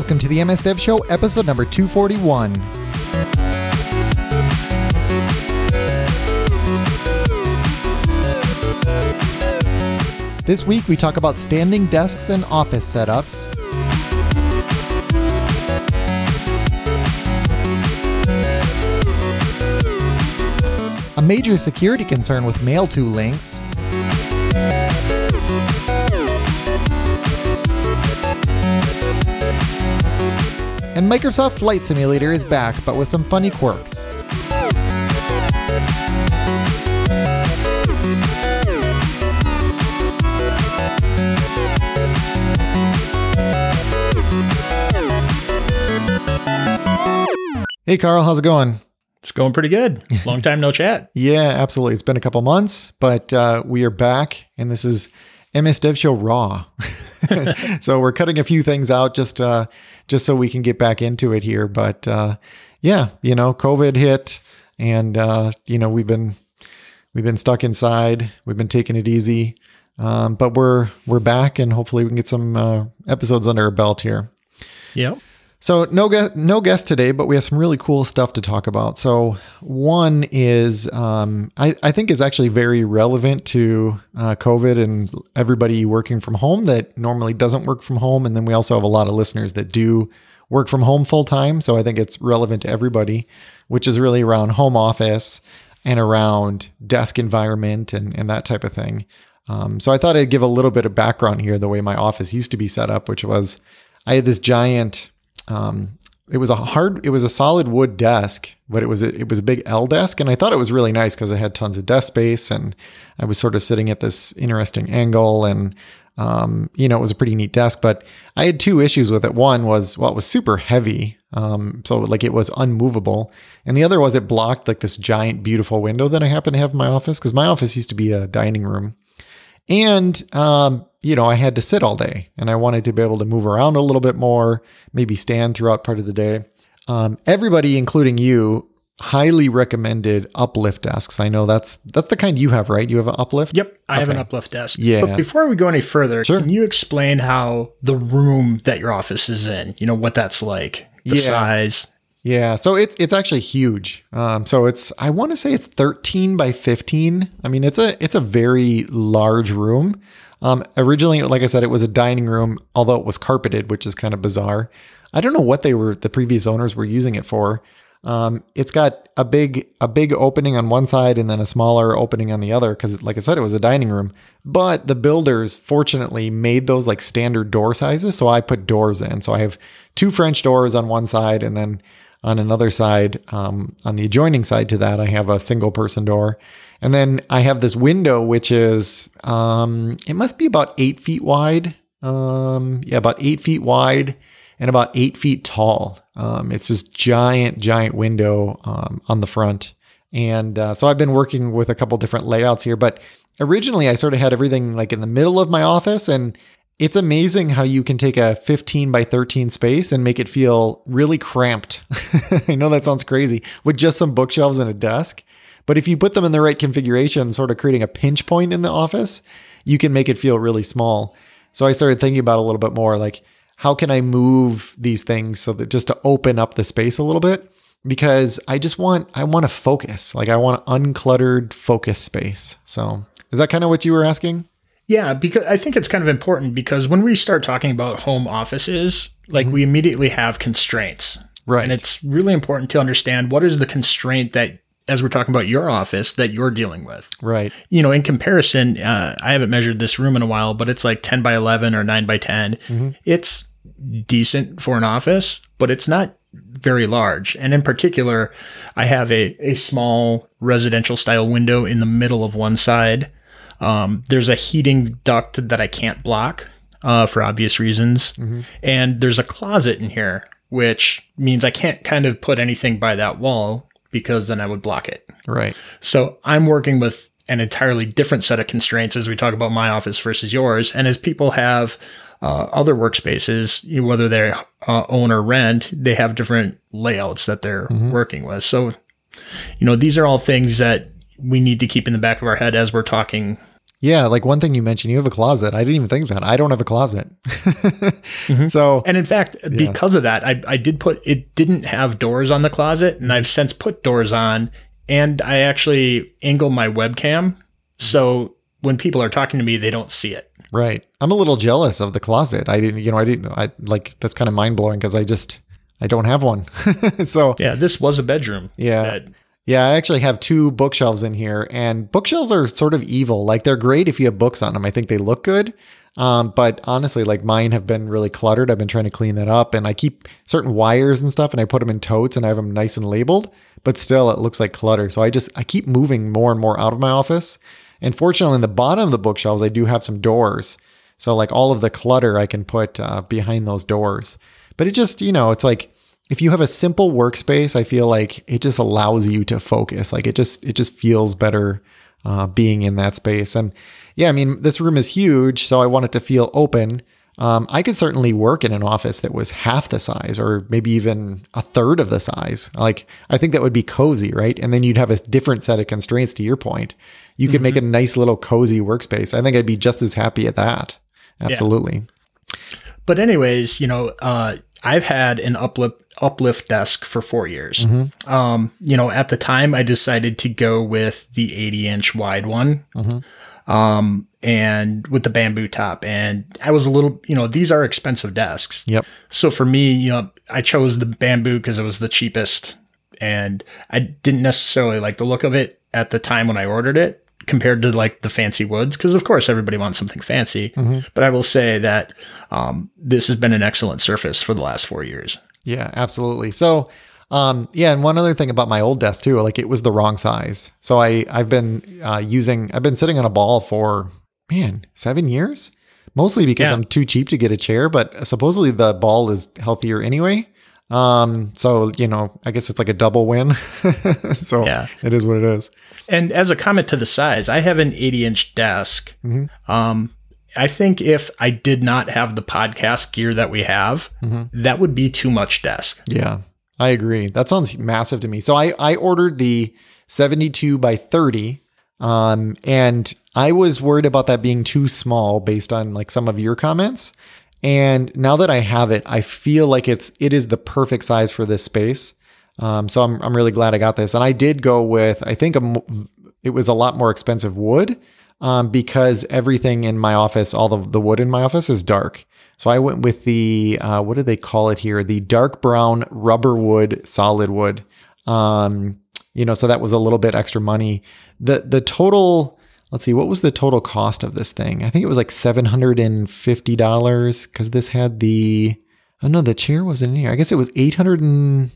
Welcome to the MS Dev Show, episode number 241. This week we talk about standing desks and office setups. A major security concern with mailto links. Microsoft Flight Simulator is back, but with some funny quirks. Hey, Carl, how's it going? It's going pretty good. Long time no chat. Yeah, absolutely. It's been a couple months, but uh, we are back, and this is MS Dev Show Raw. so we're cutting a few things out just uh, just so we can get back into it here. But uh, yeah, you know, COVID hit, and uh, you know we've been we've been stuck inside. We've been taking it easy, um, but we're we're back, and hopefully we can get some uh, episodes under our belt here. Yep. So no guest, no guest today, but we have some really cool stuff to talk about. So one is, um, I, I think is actually very relevant to uh, COVID and everybody working from home that normally doesn't work from home, and then we also have a lot of listeners that do work from home full time. So I think it's relevant to everybody, which is really around home office and around desk environment and and that type of thing. Um, so I thought I'd give a little bit of background here, the way my office used to be set up, which was I had this giant um, it was a hard, it was a solid wood desk, but it was a, it was a big L desk, and I thought it was really nice because I had tons of desk space, and I was sort of sitting at this interesting angle, and um, you know, it was a pretty neat desk. But I had two issues with it. One was well, it was super heavy, um, so like it was unmovable, and the other was it blocked like this giant, beautiful window that I happen to have in my office because my office used to be a dining room, and um, you know, I had to sit all day and I wanted to be able to move around a little bit more, maybe stand throughout part of the day. Um, everybody, including you, highly recommended uplift desks. I know that's that's the kind you have, right? You have an uplift? Yep, I okay. have an uplift desk. Yeah. But before we go any further, sure. can you explain how the room that your office is in, you know, what that's like, the yeah. size? Yeah, so it's it's actually huge. Um, so it's I want to say it's 13 by 15. I mean, it's a it's a very large room. Um, originally, like I said, it was a dining room, although it was carpeted, which is kind of bizarre. I don't know what they were, the previous owners were using it for. Um, it's got a big, a big opening on one side and then a smaller opening on the other. Cause like I said, it was a dining room, but the builders fortunately made those like standard door sizes. So I put doors in. So I have two French doors on one side and then on another side, um, on the adjoining side to that, I have a single person door. And then I have this window, which is, um, it must be about eight feet wide. Um, yeah, about eight feet wide and about eight feet tall. Um, it's this giant, giant window um, on the front. And uh, so I've been working with a couple different layouts here, but originally I sort of had everything like in the middle of my office. And it's amazing how you can take a 15 by 13 space and make it feel really cramped. I know that sounds crazy with just some bookshelves and a desk. But if you put them in the right configuration, sort of creating a pinch point in the office, you can make it feel really small. So I started thinking about a little bit more like, how can I move these things so that just to open up the space a little bit? Because I just want, I want to focus. Like I want uncluttered focus space. So is that kind of what you were asking? Yeah, because I think it's kind of important because when we start talking about home offices, like mm-hmm. we immediately have constraints. Right. And it's really important to understand what is the constraint that as we're talking about your office that you're dealing with. Right. You know, in comparison, uh, I haven't measured this room in a while, but it's like 10 by 11 or 9 by 10. Mm-hmm. It's decent for an office, but it's not very large. And in particular, I have a, a small residential style window in the middle of one side. Um, there's a heating duct that I can't block uh, for obvious reasons. Mm-hmm. And there's a closet in here, which means I can't kind of put anything by that wall because then I would block it. Right. So I'm working with an entirely different set of constraints as we talk about my office versus yours. And as people have uh, other workspaces, whether they uh, own or rent, they have different layouts that they're mm-hmm. working with. So, you know, these are all things that we need to keep in the back of our head as we're talking Yeah, like one thing you mentioned, you have a closet. I didn't even think that. I don't have a closet. Mm-hmm. So And in fact, because of that, I, I did put it didn't have doors on the closet, and I've since put doors on, and I actually angle my webcam mm-hmm. so when people are talking to me, they don't see it. right, I'm a little jealous of the closet. I didn't, you know, I didn't. I like that's kind of mind blowing because I just I don't have one. so Yeah, this was a bedroom. Yeah. that- Yeah, I actually have two bookshelves in here, and bookshelves are sort of evil. Like they're great if you have books on them. I think they look good. Um, but honestly, like mine have been really cluttered. I've been trying to clean that up, and I keep certain wires and stuff, and I put them in totes, and I have them nice and labeled. But still, it looks like clutter. So I just I keep moving more and more out of my office. And fortunately, in the bottom of the bookshelves, I do have some doors. So like all of the clutter I can put uh, behind those doors. But it just you know it's like if you have a simple workspace, I feel like it just allows you to focus. Like it just it just feels better uh, being in that space. And yeah, I mean this room is huge, so I want it to feel open. Um, I could certainly work in an office that was half the size, or maybe even a third of the size. Like I think that would be cozy, right? And then you'd have a different set of constraints. To your point, you could make a nice little cozy workspace. I think I'd be just as happy at that. Absolutely. But anyways, you know, uh, I've had an uplift uplift desk for four years. Um, you know, at the time, I decided to go with the 80 inch wide one, um, and with the bamboo top. And I was a little, you know, these are expensive desks. Yep. So for me, you know, I chose the bamboo because it was the cheapest, and I didn't necessarily like the look of it at the time when I ordered it compared to like the fancy woods because of course everybody wants something fancy but i will say that um, this has been an excellent surface for the last four years Yeah, absolutely. So, um, yeah, and one other thing about my old desk too, like it was the wrong size. So I I've been uh, using I've been sitting on a ball for man seven years, mostly because Yeah. I'm too cheap to get a chair, but supposedly the ball is healthier anyway. Um, so you know, I guess it's like a double win. so Yeah. it is what it is. and as a comment to the size i have an 80 inch desk um, i think if i did not have the podcast gear that we have that would be too much desk Yeah, I agree. That sounds massive to me. So I I ordered the 72 by 30 um and I was worried about that being too small based on like some of your comments. And now that I have it, I feel like it's it is the perfect size for this space. Um so I'm I'm really glad I got this. And I did go with I think a, it was a lot more expensive wood um, because everything in my office, all the, the wood in my office is dark. So I went with the, uh, what do they call it here? The dark brown rubber wood, solid wood. Um, you know, so that was a little bit extra money. The, the total, let's see, what was the total cost of this thing? I think it was like $750 because this had the, oh no, the chair wasn't in here. I guess it was 800 and,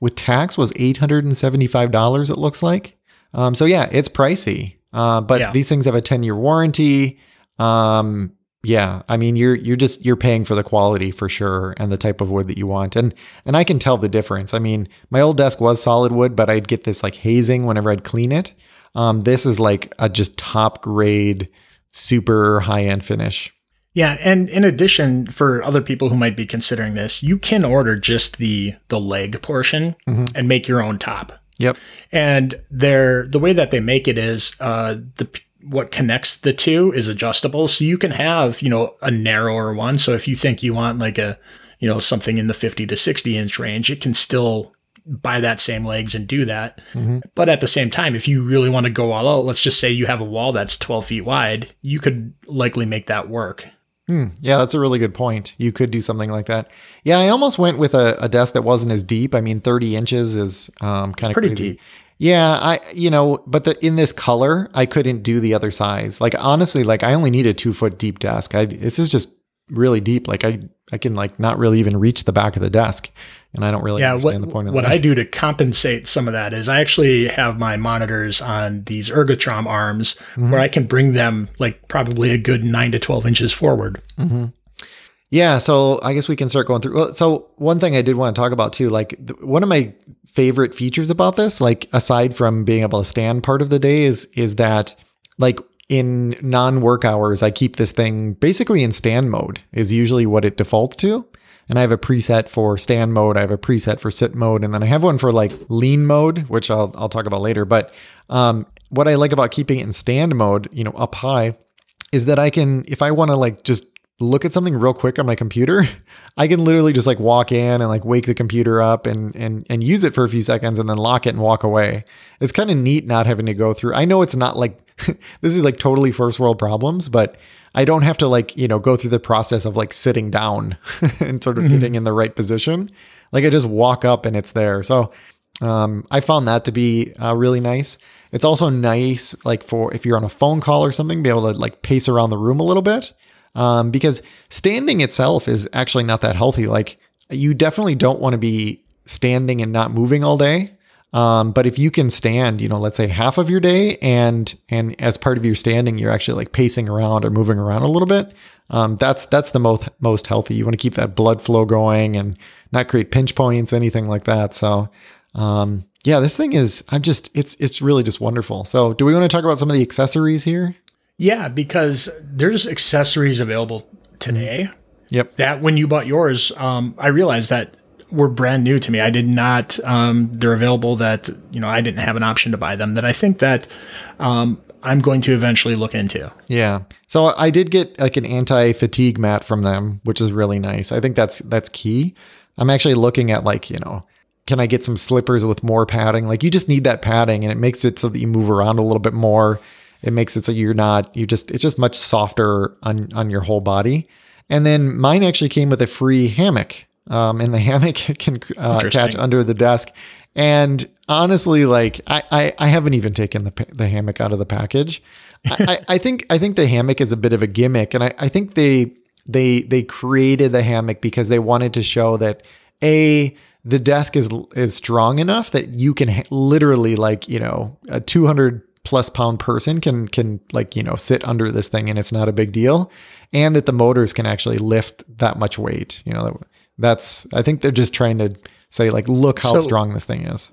with tax was $875 it looks like. Um, so yeah, it's pricey. Uh, but Yeah. these things have a 10 year warranty. Um, yeah, I mean you're you're just you're paying for the quality for sure and the type of wood that you want. And and I can tell the difference. I mean, my old desk was solid wood, but I'd get this like hazing whenever I'd clean it. Um, this is like a just top grade, super high end finish. Yeah, and in addition, for other people who might be considering this, you can order just the the leg portion and make your own top. Yep. And they're the way that they make it is uh, the what connects the two is adjustable, so you can have you know a narrower one. So if you think you want like a you know something in the fifty to sixty inch range, it can still buy that same legs and do that. But at the same time, if you really want to go all out, let's just say you have a wall that's twelve feet wide, you could likely make that work. Hmm. Yeah, that's a really good point. You could do something like that. Yeah, I almost went with a, a desk that wasn't as deep. I mean, 30 inches is um, kind of Pretty crazy. deep. Yeah, I you know, but the in this color, I couldn't do the other size. Like honestly, like I only need a two foot deep desk. I this is just really deep. Like I I can like not really even reach the back of the desk, and I don't really yeah, what, understand the point of that. what. I do to compensate some of that is I actually have my monitors on these Ergotron arms Mm-hmm. where I can bring them like probably a good nine to 12 inches forward. Yeah, so I guess we can start going through. Well, so one thing I did want to talk about too, like th- one of my favorite features about this, like aside from being able to stand part of the day, is is that like in non-work hours, I keep this thing basically in stand mode. Is usually what it defaults to, and I have a preset for stand mode. I have a preset for sit mode, and then I have one for like lean mode, which I'll I'll talk about later. But um, what I like about keeping it in stand mode, you know, up high, is that I can, if I want to like just look at something real quick on my computer, I can literally just like walk in and like wake the computer up and and and use it for a few seconds and then lock it and walk away. It's kind of neat not having to go through. I know it's not like this is like totally first world problems, but I don't have to like, you know, go through the process of like sitting down and sort of mm-hmm. getting in the right position. Like I just walk up and it's there. So um, I found that to be uh, really nice. It's also nice, like for if you're on a phone call or something, be able to like pace around the room a little bit um, because standing itself is actually not that healthy. Like you definitely don't want to be standing and not moving all day. Um, but if you can stand, you know, let's say half of your day, and and as part of your standing, you're actually like pacing around or moving around a little bit. Um, that's that's the most most healthy. You want to keep that blood flow going and not create pinch points, anything like that. So, um, yeah, this thing is. I'm just. It's it's really just wonderful. So, do we want to talk about some of the accessories here? Yeah, because there's accessories available today. Yep. That when you bought yours, um, I realized that were brand new to me. I did not. Um, they're available that you know I didn't have an option to buy them. That I think that um, I'm going to eventually look into. Yeah. So I did get like an anti fatigue mat from them, which is really nice. I think that's that's key. I'm actually looking at like you know. Can I get some slippers with more padding? Like you just need that padding and it makes it so that you move around a little bit more it makes it so you're not you just it's just much softer on on your whole body. And then mine actually came with a free hammock. Um, and the hammock can uh, attach under the desk. And honestly, like I, I, I haven't even taken the the hammock out of the package. I, I, think I think the hammock is a bit of a gimmick, and I, I think they they they created the hammock because they wanted to show that a the desk is is strong enough that you can ha- literally like you know a 200 plus pound person can can like you know sit under this thing and it's not a big deal and that the motors can actually lift that much weight you know that's i think they're just trying to say like look how so, strong this thing is.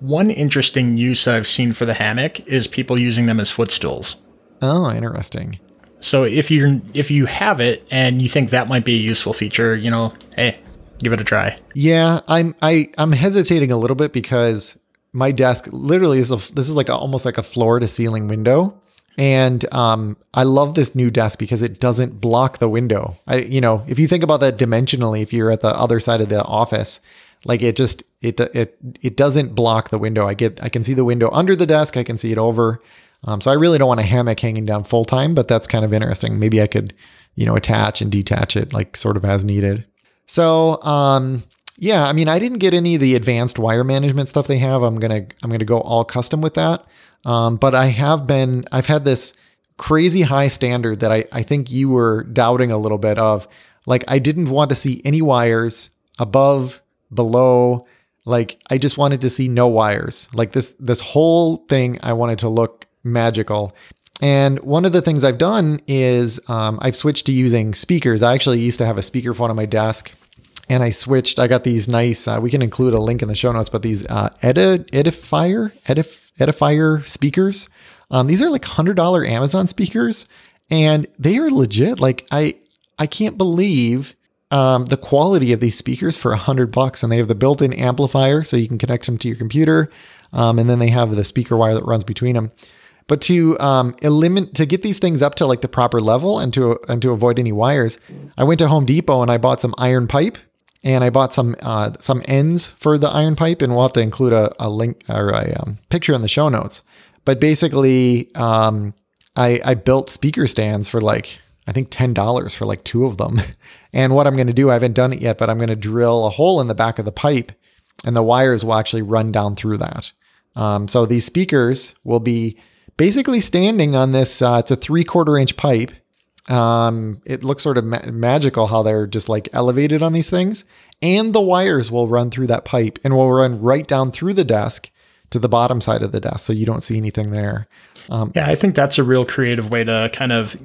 one interesting use i've seen for the hammock is people using them as footstools. Oh interesting. So if you're if you have it and you think that might be a useful feature you know hey give it a try. Yeah i'm i i'm hesitating a little bit because my desk literally is a this is like a, almost like a floor to ceiling window and um, I love this new desk because it doesn't block the window. I, you know, if you think about that dimensionally, if you're at the other side of the office, like it just it it it doesn't block the window. I get I can see the window under the desk. I can see it over. Um, so I really don't want a hammock hanging down full time, but that's kind of interesting. Maybe I could, you know, attach and detach it like sort of as needed. So um, yeah, I mean, I didn't get any of the advanced wire management stuff they have. I'm gonna I'm gonna go all custom with that. Um, but I have been I've had this crazy high standard that I I think you were doubting a little bit of. Like I didn't want to see any wires above, below. Like I just wanted to see no wires. Like this this whole thing I wanted to look magical. And one of the things I've done is um, I've switched to using speakers. I actually used to have a speakerphone on my desk and I switched. I got these nice. Uh, we can include a link in the show notes, but these uh, Edi- Edifier Edif- Edifier speakers. Um, these are like hundred dollar Amazon speakers, and they are legit. Like I I can't believe um, the quality of these speakers for a hundred bucks, and they have the built-in amplifier, so you can connect them to your computer, um, and then they have the speaker wire that runs between them. But to um, eliminate to get these things up to like the proper level and to and to avoid any wires, I went to Home Depot and I bought some iron pipe and I bought some uh, some ends for the iron pipe, and we'll have to include a, a link or a um, picture in the show notes. But basically, um, I, I built speaker stands for like I think ten dollars for like two of them. and what I'm going to do, I haven't done it yet, but I'm going to drill a hole in the back of the pipe, and the wires will actually run down through that. Um, so these speakers will be basically standing on this. Uh, it's a three quarter inch pipe um, it looks sort of ma- magical how they're just like elevated on these things. And the wires will run through that pipe and will run right down through the desk to the bottom side of the desk. So you don't see anything there. Um, yeah, I think that's a real creative way to kind of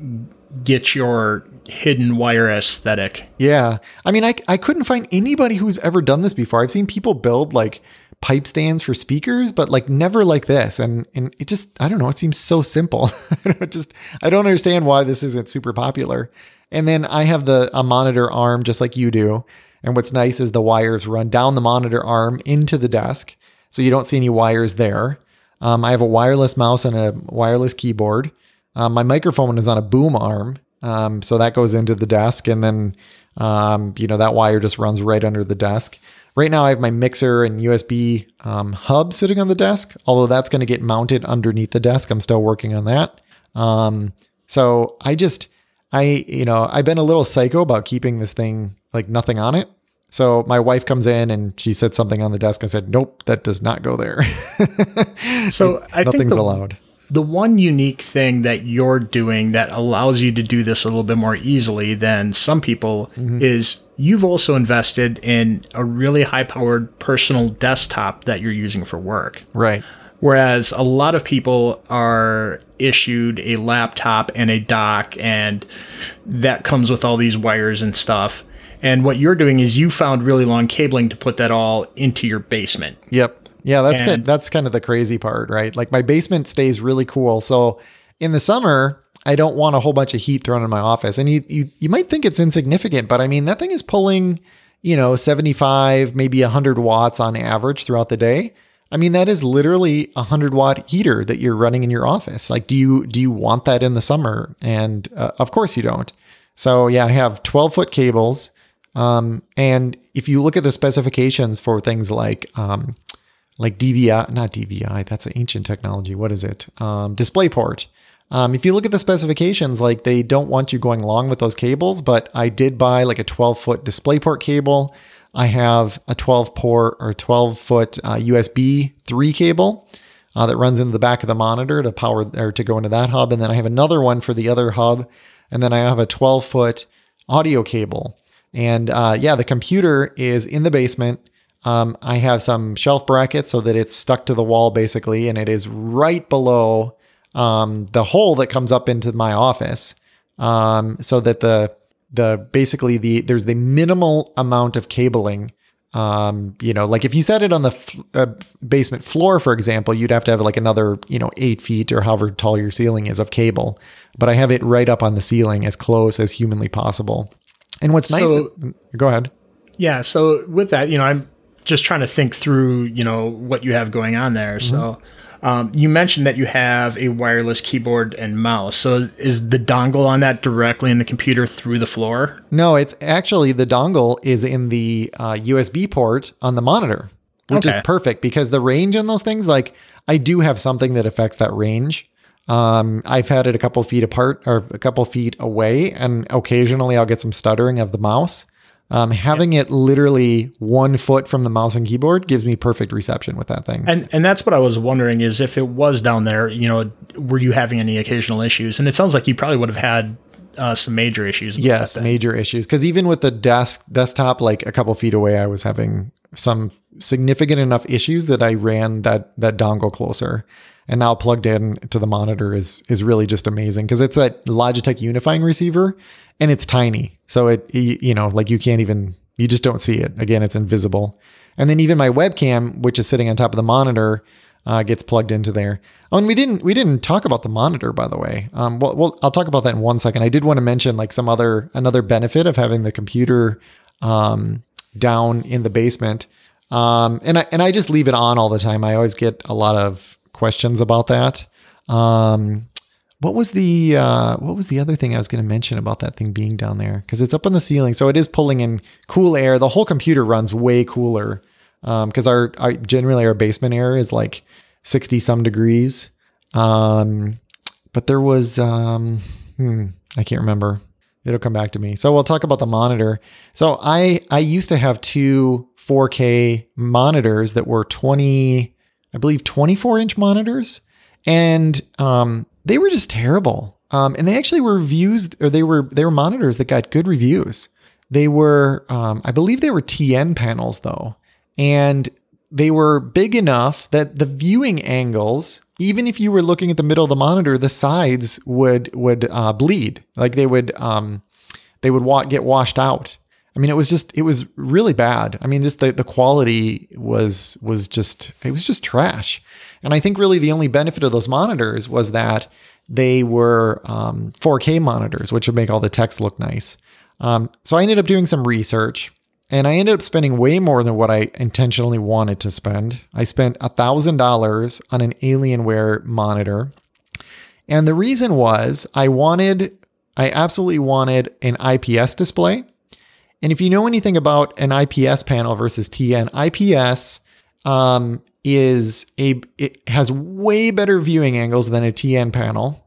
get your hidden wire aesthetic. Yeah. I mean, I, I couldn't find anybody who's ever done this before. I've seen people build like pipe stands for speakers, but like never like this. And and it just I don't know, it seems so simple. just I don't understand why this isn't super popular. And then I have the a monitor arm just like you do. And what's nice is the wires run down the monitor arm into the desk. So you don't see any wires there. Um, I have a wireless mouse and a wireless keyboard. Um, my microphone is on a boom arm, um, so that goes into the desk, and then um, you know that wire just runs right under the desk. Right now, I have my mixer and USB um, hub sitting on the desk, although that's going to get mounted underneath the desk. I'm still working on that. Um, so I just, I, you know, I've been a little psycho about keeping this thing like nothing on it. So my wife comes in and she said something on the desk. I said, nope, that does not go there. so I nothing's think the, allowed. The one unique thing that you're doing that allows you to do this a little bit more easily than some people mm-hmm. is you've also invested in a really high powered personal desktop that you're using for work. Right. Whereas a lot of people are issued a laptop and a dock, and that comes with all these wires and stuff. And what you're doing is you found really long cabling to put that all into your basement. Yep. Yeah, that's and, good. That's kind of the crazy part, right? Like my basement stays really cool. So in the summer, I don't want a whole bunch of heat thrown in my office. And you you you might think it's insignificant, but I mean that thing is pulling, you know, 75, maybe 100 watts on average throughout the day. I mean that is literally a 100 watt heater that you're running in your office. Like do you do you want that in the summer? And uh, of course you don't. So yeah, I have 12 foot cables. Um, and if you look at the specifications for things like um, like DVI, not DVI, that's an ancient technology. What is it? Um, DisplayPort. Um, if you look at the specifications, like they don't want you going long with those cables, but I did buy like a 12 foot DisplayPort cable. I have a 12 port or 12 foot uh, USB 3 cable uh, that runs into the back of the monitor to power or to go into that hub. And then I have another one for the other hub. And then I have a 12 foot audio cable. And uh, yeah, the computer is in the basement. Um, I have some shelf brackets so that it's stuck to the wall basically, and it is right below um, the hole that comes up into my office. Um, so that the the basically the there's the minimal amount of cabling. Um, you know, like if you set it on the f- uh, basement floor, for example, you'd have to have like another, you know, eight feet or however tall your ceiling is of cable. But I have it right up on the ceiling as close as humanly possible. And what's nice, so, that, go ahead. Yeah. So with that, you know, I'm just trying to think through, you know, what you have going on there. Mm-hmm. So, um, you mentioned that you have a wireless keyboard and mouse. So, is the dongle on that directly in the computer through the floor? No, it's actually the dongle is in the uh, USB port on the monitor, which okay. is perfect because the range on those things, like I do have something that affects that range. Um, I've had it a couple feet apart or a couple feet away, and occasionally I'll get some stuttering of the mouse. Um, having it literally one foot from the mouse and keyboard gives me perfect reception with that thing. And and that's what I was wondering is if it was down there, you know, were you having any occasional issues? And it sounds like you probably would have had uh, some major issues. Yes, major issues. Because even with the desk desktop, like a couple feet away, I was having some significant enough issues that I ran that that dongle closer and now plugged in to the monitor is is really just amazing because it's a Logitech unifying receiver and it's tiny. So it you know like you can't even you just don't see it. Again, it's invisible. And then even my webcam, which is sitting on top of the monitor, uh, gets plugged into there. Oh, and we didn't we didn't talk about the monitor, by the way. Um, well, well, I'll talk about that in one second. I did want to mention like some other another benefit of having the computer um, down in the basement. Um, and I and I just leave it on all the time. I always get a lot of questions about that. Um, what was the uh, what was the other thing I was going to mention about that thing being down there? Because it's up on the ceiling, so it is pulling in cool air. The whole computer runs way cooler because um, our, our, generally our basement air is like sixty some degrees. Um, but there was um, hmm, I can't remember. It'll come back to me. So we'll talk about the monitor. So I I used to have two 4K monitors that were 20 I believe, 24 inch monitors, and um, they were just terrible. Um, and they actually were reviews, or they were they were monitors that got good reviews. They were, um, I believe, they were TN panels though, and they were big enough that the viewing angles, even if you were looking at the middle of the monitor, the sides would would uh, bleed, like they would um, they would wa- get washed out. I mean, it was just it was really bad. I mean, just the the quality was was just it was just trash. And I think really the only benefit of those monitors was that they were um, 4K monitors, which would make all the text look nice. Um, so I ended up doing some research, and I ended up spending way more than what I intentionally wanted to spend. I spent $1,000 on an Alienware monitor. And the reason was I wanted, I absolutely wanted an IPS display. And if you know anything about an IPS panel versus TN, IPS um, is a, it has way better viewing angles than a TN panel,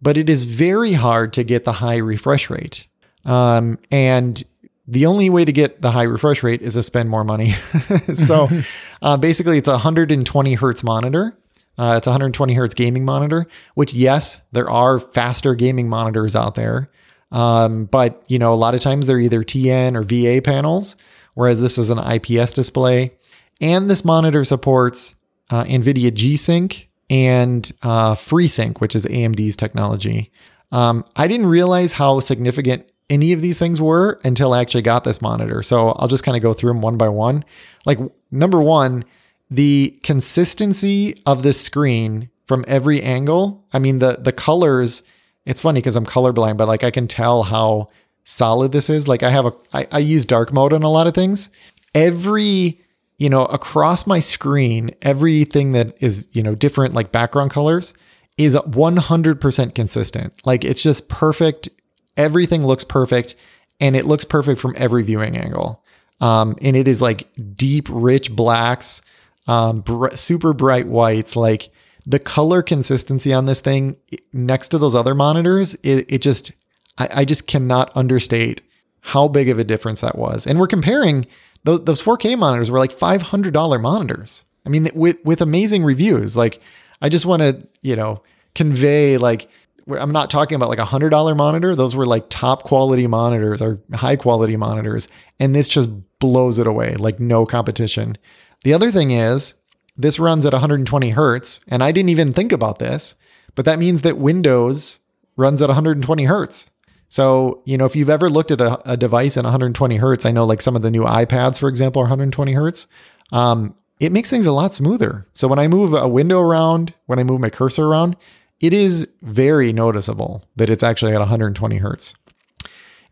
but it is very hard to get the high refresh rate. Um, and the only way to get the high refresh rate is to spend more money. so uh, basically, it's a 120 hertz monitor. Uh, it's a 120 hertz gaming monitor, which, yes, there are faster gaming monitors out there. Um, but, you know, a lot of times they're either TN or VA panels, whereas this is an IPS display. And this monitor supports uh, NVIDIA G Sync and uh, FreeSync, which is AMD's technology. Um, I didn't realize how significant any of these things were until I actually got this monitor. So I'll just kind of go through them one by one. Like, number one, the consistency of the screen from every angle. I mean, the the colors. It's funny because I'm colorblind, but like I can tell how solid this is. Like I have a I, I use dark mode on a lot of things. Every you know across my screen, everything that is you know different like background colors is 100% consistent. Like it's just perfect everything looks perfect and it looks perfect from every viewing angle. Um, and it is like deep, rich blacks, um, br- super bright whites. Like the color consistency on this thing next to those other monitors, it, it just, I, I, just cannot understate how big of a difference that was. And we're comparing those, those 4K monitors were like $500 monitors. I mean, with, with amazing reviews. Like, I just want to, you know, convey like I'm not talking about like a hundred dollar monitor. Those were like top quality monitors or high quality monitors. And this just blows it away, like no competition. The other thing is this runs at 120 hertz. And I didn't even think about this, but that means that Windows runs at 120 hertz. So, you know, if you've ever looked at a, a device at 120 hertz, I know like some of the new iPads, for example, are 120 hertz. Um, it makes things a lot smoother. So when I move a window around, when I move my cursor around, it is very noticeable that it's actually at 120 hertz.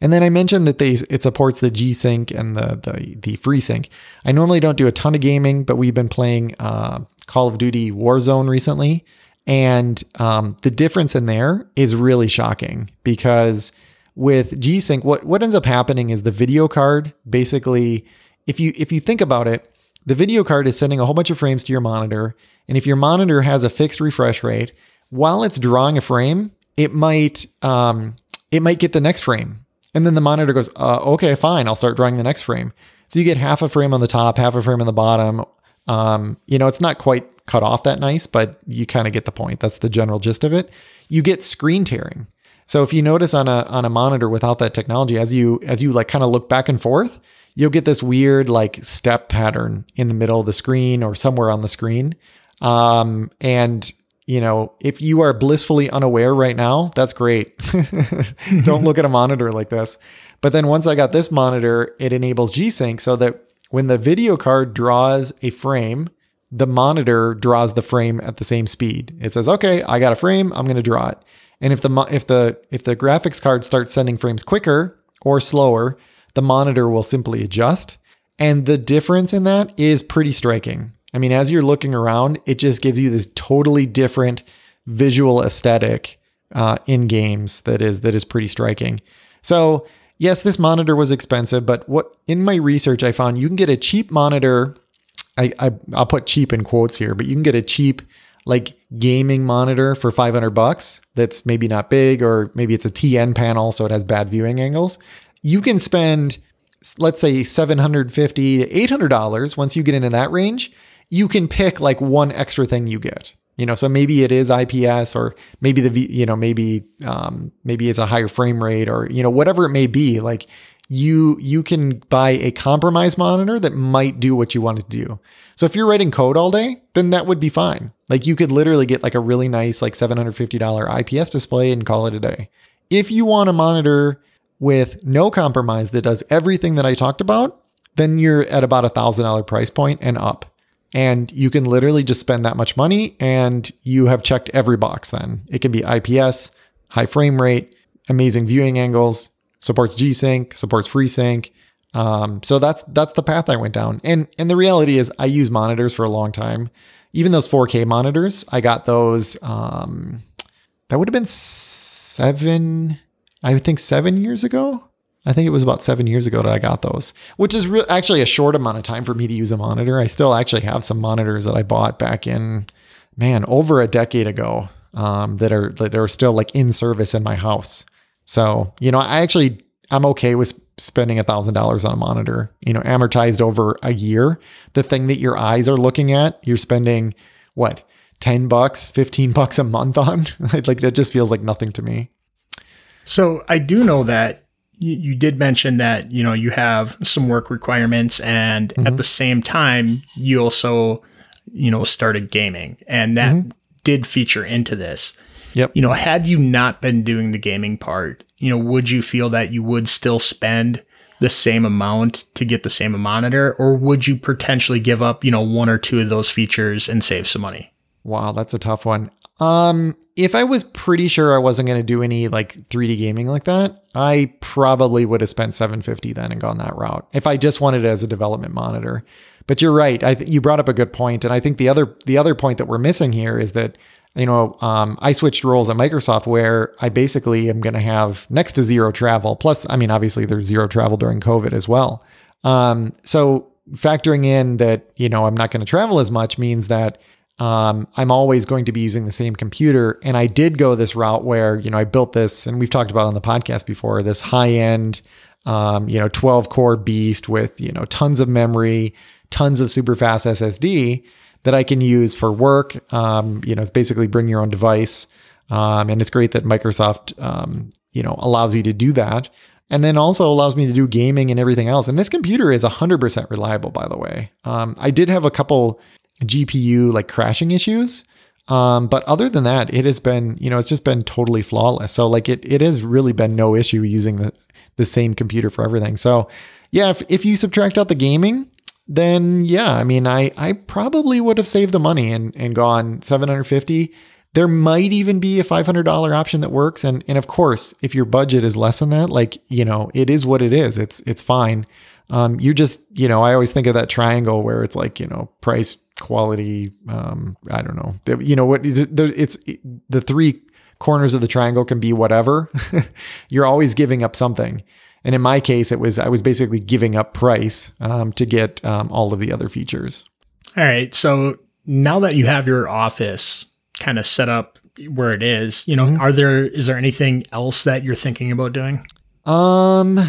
And then I mentioned that they it supports the G Sync and the the the FreeSync. I normally don't do a ton of gaming, but we've been playing uh, Call of Duty Warzone recently, and um, the difference in there is really shocking because with G Sync, what what ends up happening is the video card basically, if you if you think about it, the video card is sending a whole bunch of frames to your monitor, and if your monitor has a fixed refresh rate, while it's drawing a frame, it might um, it might get the next frame, and then the monitor goes, uh, "Okay, fine, I'll start drawing the next frame." So you get half a frame on the top, half a frame on the bottom. Um, you know, it's not quite cut off that nice, but you kind of get the point. That's the general gist of it. You get screen tearing. So if you notice on a on a monitor without that technology, as you as you like kind of look back and forth, you'll get this weird like step pattern in the middle of the screen or somewhere on the screen. Um, and you know, if you are blissfully unaware right now, that's great. Don't look at a monitor like this. But then once I got this monitor, it enables G Sync so that when the video card draws a frame, the monitor draws the frame at the same speed. It says, "Okay, I got a frame. I'm going to draw it." And if the if the if the graphics card starts sending frames quicker or slower, the monitor will simply adjust. And the difference in that is pretty striking. I mean, as you're looking around, it just gives you this totally different visual aesthetic uh, in games that is that is pretty striking. So yes, this monitor was expensive, but what in my research I found you can get a cheap monitor. I, I I'll put cheap in quotes here, but you can get a cheap like gaming monitor for 500 bucks that's maybe not big or maybe it's a TN panel so it has bad viewing angles. You can spend let's say 750 to 800 dollars once you get into that range you can pick like one extra thing you get. You know, so maybe it is IPS or maybe the, you know, maybe, um, maybe it's a higher frame rate or, you know, whatever it may be. Like you, you can buy a compromise monitor that might do what you want to do. So if you're writing code all day, then that would be fine. Like you could literally get like a really nice, like $750 IPS display and call it a day. If you want a monitor with no compromise that does everything that I talked about, then you're at about a thousand dollar price point and up. And you can literally just spend that much money and you have checked every box then. It can be IPS, high frame rate, amazing viewing angles, supports G Sync, supports FreeSync, Um, so that's that's the path I went down. And and the reality is I use monitors for a long time. Even those 4K monitors, I got those um that would have been 7 I think 7 years ago. I think it was about 7 years ago that I got those, which is re- actually a short amount of time for me to use a monitor. I still actually have some monitors that I bought back in man, over a decade ago. Um, that are that are still like in service in my house. So, you know, I actually I'm okay with spending a thousand dollars on a monitor, you know, amortized over a year. The thing that your eyes are looking at, you're spending what, 10 bucks, 15 bucks a month on? like that just feels like nothing to me. So I do know that you, you did mention that, you know, you have some work requirements and mm-hmm. at the same time, you also, you know, started gaming and that mm-hmm. did feature into this. Yep. You know, had you not been doing the gaming part, you know, would you feel that you would still spend the same amount to get the same monitor, or would you potentially give up, you know, one or two of those features and save some money? Wow, that's a tough one. Um, if I was pretty sure I wasn't going to do any like 3D gaming like that, I probably would have spent 750 then and gone that route. If I just wanted it as a development monitor. But you're right. I th- you brought up a good point, and I think the other the other point that we're missing here is that you know, um, I switched roles at Microsoft where I basically am going to have next to zero travel. Plus, I mean, obviously there's zero travel during COVID as well. Um, so factoring in that, you know, I'm not going to travel as much means that um, I'm always going to be using the same computer. And I did go this route where, you know, I built this, and we've talked about on the podcast before, this high end, um, you know, 12 core beast with, you know, tons of memory, tons of super fast SSD that I can use for work. Um, you know, it's basically bring your own device. Um, and it's great that Microsoft, um, you know, allows you to do that. And then also allows me to do gaming and everything else. And this computer is 100% reliable, by the way. Um, I did have a couple GPU like crashing issues. Um, but other than that, it has been, you know, it's just been totally flawless. So like it, it has really been no issue using the, the same computer for everything. So yeah, if, if you subtract out the gaming, then yeah, I mean, I I probably would have saved the money and and gone 750. There might even be a $500 option that works and and of course, if your budget is less than that, like, you know, it is what it is. It's it's fine. Um, you just, you know, I always think of that triangle where it's like, you know, price, quality, um, I don't know. You know what it's the three corners of the triangle can be whatever. You're always giving up something. And in my case, it was I was basically giving up price um, to get um, all of the other features. All right. So now that you have your office kind of set up where it is, you know, mm-hmm. are there is there anything else that you're thinking about doing? Um,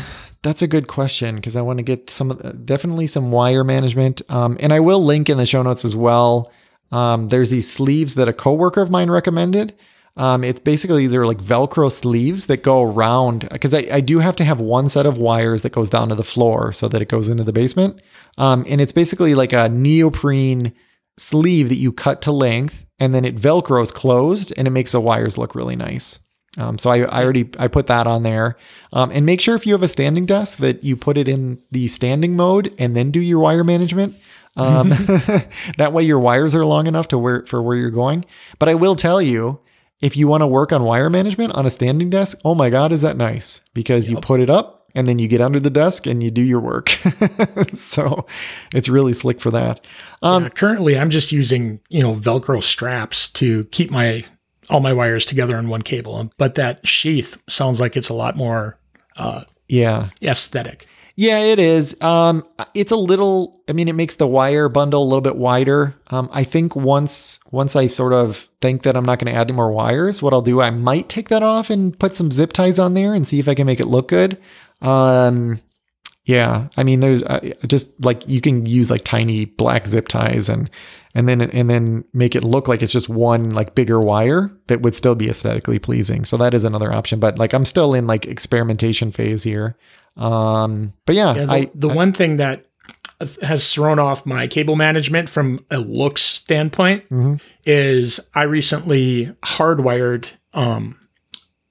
that's a good question because I want to get some definitely some wire management. Um, and I will link in the show notes as well. Um, there's these sleeves that a coworker of mine recommended. Um, it's basically they're like Velcro sleeves that go around because I, I, do have to have one set of wires that goes down to the floor so that it goes into the basement. Um, and it's basically like a neoprene sleeve that you cut to length and then it Velcros closed and it makes the wires look really nice. Um, so I, I, already I put that on there, um, and make sure if you have a standing desk that you put it in the standing mode and then do your wire management. Um, that way your wires are long enough to where for where you're going. But I will tell you, if you want to work on wire management on a standing desk, oh my God, is that nice? Because yep. you put it up and then you get under the desk and you do your work. so it's really slick for that. Um, yeah, currently, I'm just using you know Velcro straps to keep my all my wires together in one cable, but that sheath sounds like it's a lot more uh, yeah aesthetic. Yeah, it is. Um, it's a little. I mean, it makes the wire bundle a little bit wider. Um, I think once once I sort of think that I'm not going to add any more wires, what I'll do, I might take that off and put some zip ties on there and see if I can make it look good. Um, yeah, I mean, there's uh, just like you can use like tiny black zip ties and and then and then make it look like it's just one like bigger wire that would still be aesthetically pleasing. So that is another option. But like I'm still in like experimentation phase here. Um, but yeah, yeah the, I, the I, one thing that has thrown off my cable management from a looks standpoint mm-hmm. is I recently hardwired um,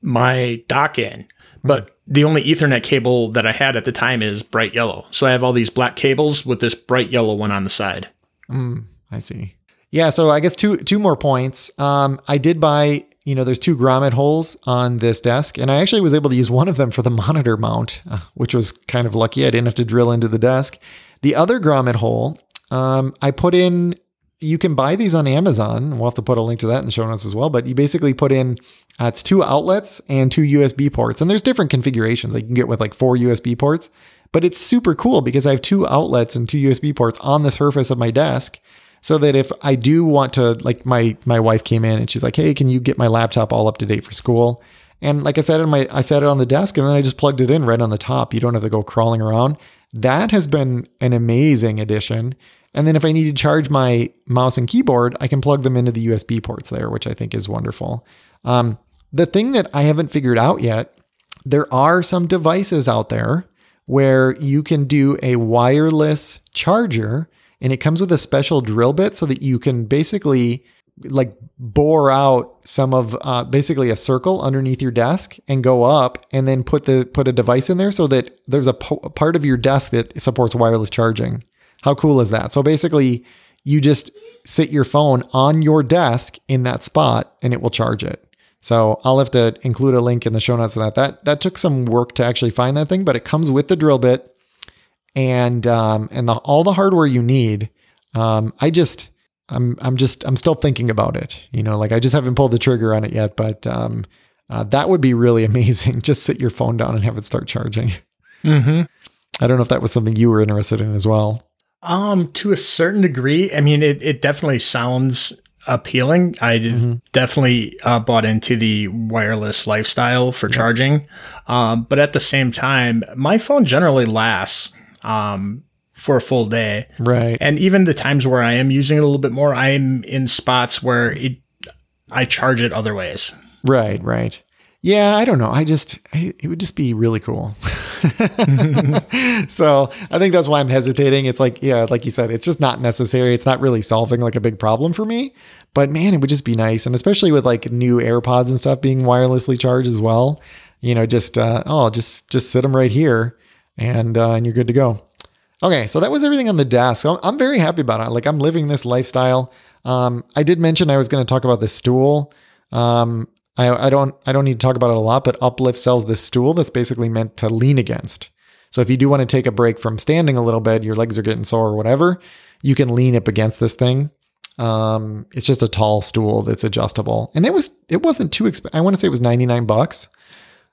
my dock in, but mm-hmm. The only Ethernet cable that I had at the time is bright yellow. So I have all these black cables with this bright yellow one on the side. Mm, I see. Yeah, so I guess two two more points. Um, I did buy you know, there's two grommet holes on this desk, and I actually was able to use one of them for the monitor mount, uh, which was kind of lucky. I didn't have to drill into the desk. The other grommet hole, um, I put in. You can buy these on Amazon. We'll have to put a link to that in the show notes as well. But you basically put in uh, it's two outlets and two USB ports, and there's different configurations. Like you can get with like four USB ports, but it's super cool because I have two outlets and two USB ports on the surface of my desk so that if I do want to like my my wife came in and she's like, "Hey, can you get my laptop all up to date for school?" And like I said in my I set it on the desk and then I just plugged it in right on the top. You don't have to go crawling around. That has been an amazing addition. And then if I need to charge my mouse and keyboard, I can plug them into the USB ports there, which I think is wonderful. Um, the thing that I haven't figured out yet, there are some devices out there where you can do a wireless charger and it comes with a special drill bit so that you can basically like bore out some of uh, basically a circle underneath your desk and go up and then put the put a device in there so that there's a, po- a part of your desk that supports wireless charging how cool is that so basically you just sit your phone on your desk in that spot and it will charge it so I'll have to include a link in the show notes of that. That that took some work to actually find that thing, but it comes with the drill bit and um, and the, all the hardware you need. Um, I just I'm I'm just I'm still thinking about it. You know, like I just haven't pulled the trigger on it yet, but um, uh, that would be really amazing. Just sit your phone down and have it start charging. Mm-hmm. I don't know if that was something you were interested in as well. Um, to a certain degree, I mean, it, it definitely sounds appealing. I mm-hmm. definitely uh, bought into the wireless lifestyle for charging. Um, but at the same time, my phone generally lasts um, for a full day. Right. And even the times where I am using it a little bit more, I'm in spots where it, I charge it other ways. Right, right. Yeah, I don't know. I just, I, it would just be really cool. so I think that's why I'm hesitating. It's like, yeah, like you said, it's just not necessary. It's not really solving like a big problem for me. But man, it would just be nice. And especially with like new AirPods and stuff being wirelessly charged as well, you know, just, uh, oh, just, just sit them right here and, uh, and you're good to go. Okay. So that was everything on the desk. I'm very happy about it. Like I'm living this lifestyle. Um, I did mention I was going to talk about the stool. Um, I, I don't I don't need to talk about it a lot, but Uplift sells this stool that's basically meant to lean against. So if you do want to take a break from standing a little bit, your legs are getting sore or whatever, you can lean up against this thing. Um, it's just a tall stool that's adjustable, and it was it wasn't too expensive. I want to say it was ninety nine bucks.